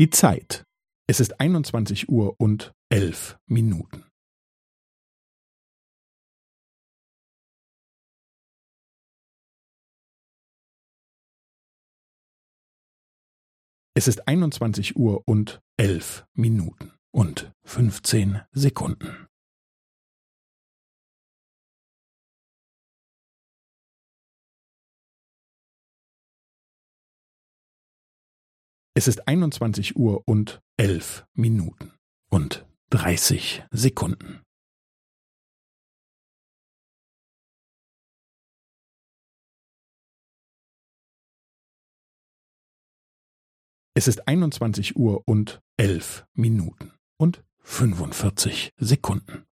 Die Zeit. Es ist einundzwanzig Uhr und elf Minuten. Es ist einundzwanzig Uhr und elf Minuten und fünfzehn Sekunden. Es ist einundzwanzig Uhr und elf Minuten und dreißig Sekunden. Es ist einundzwanzig Uhr und elf Minuten und fünfundvierzig Sekunden.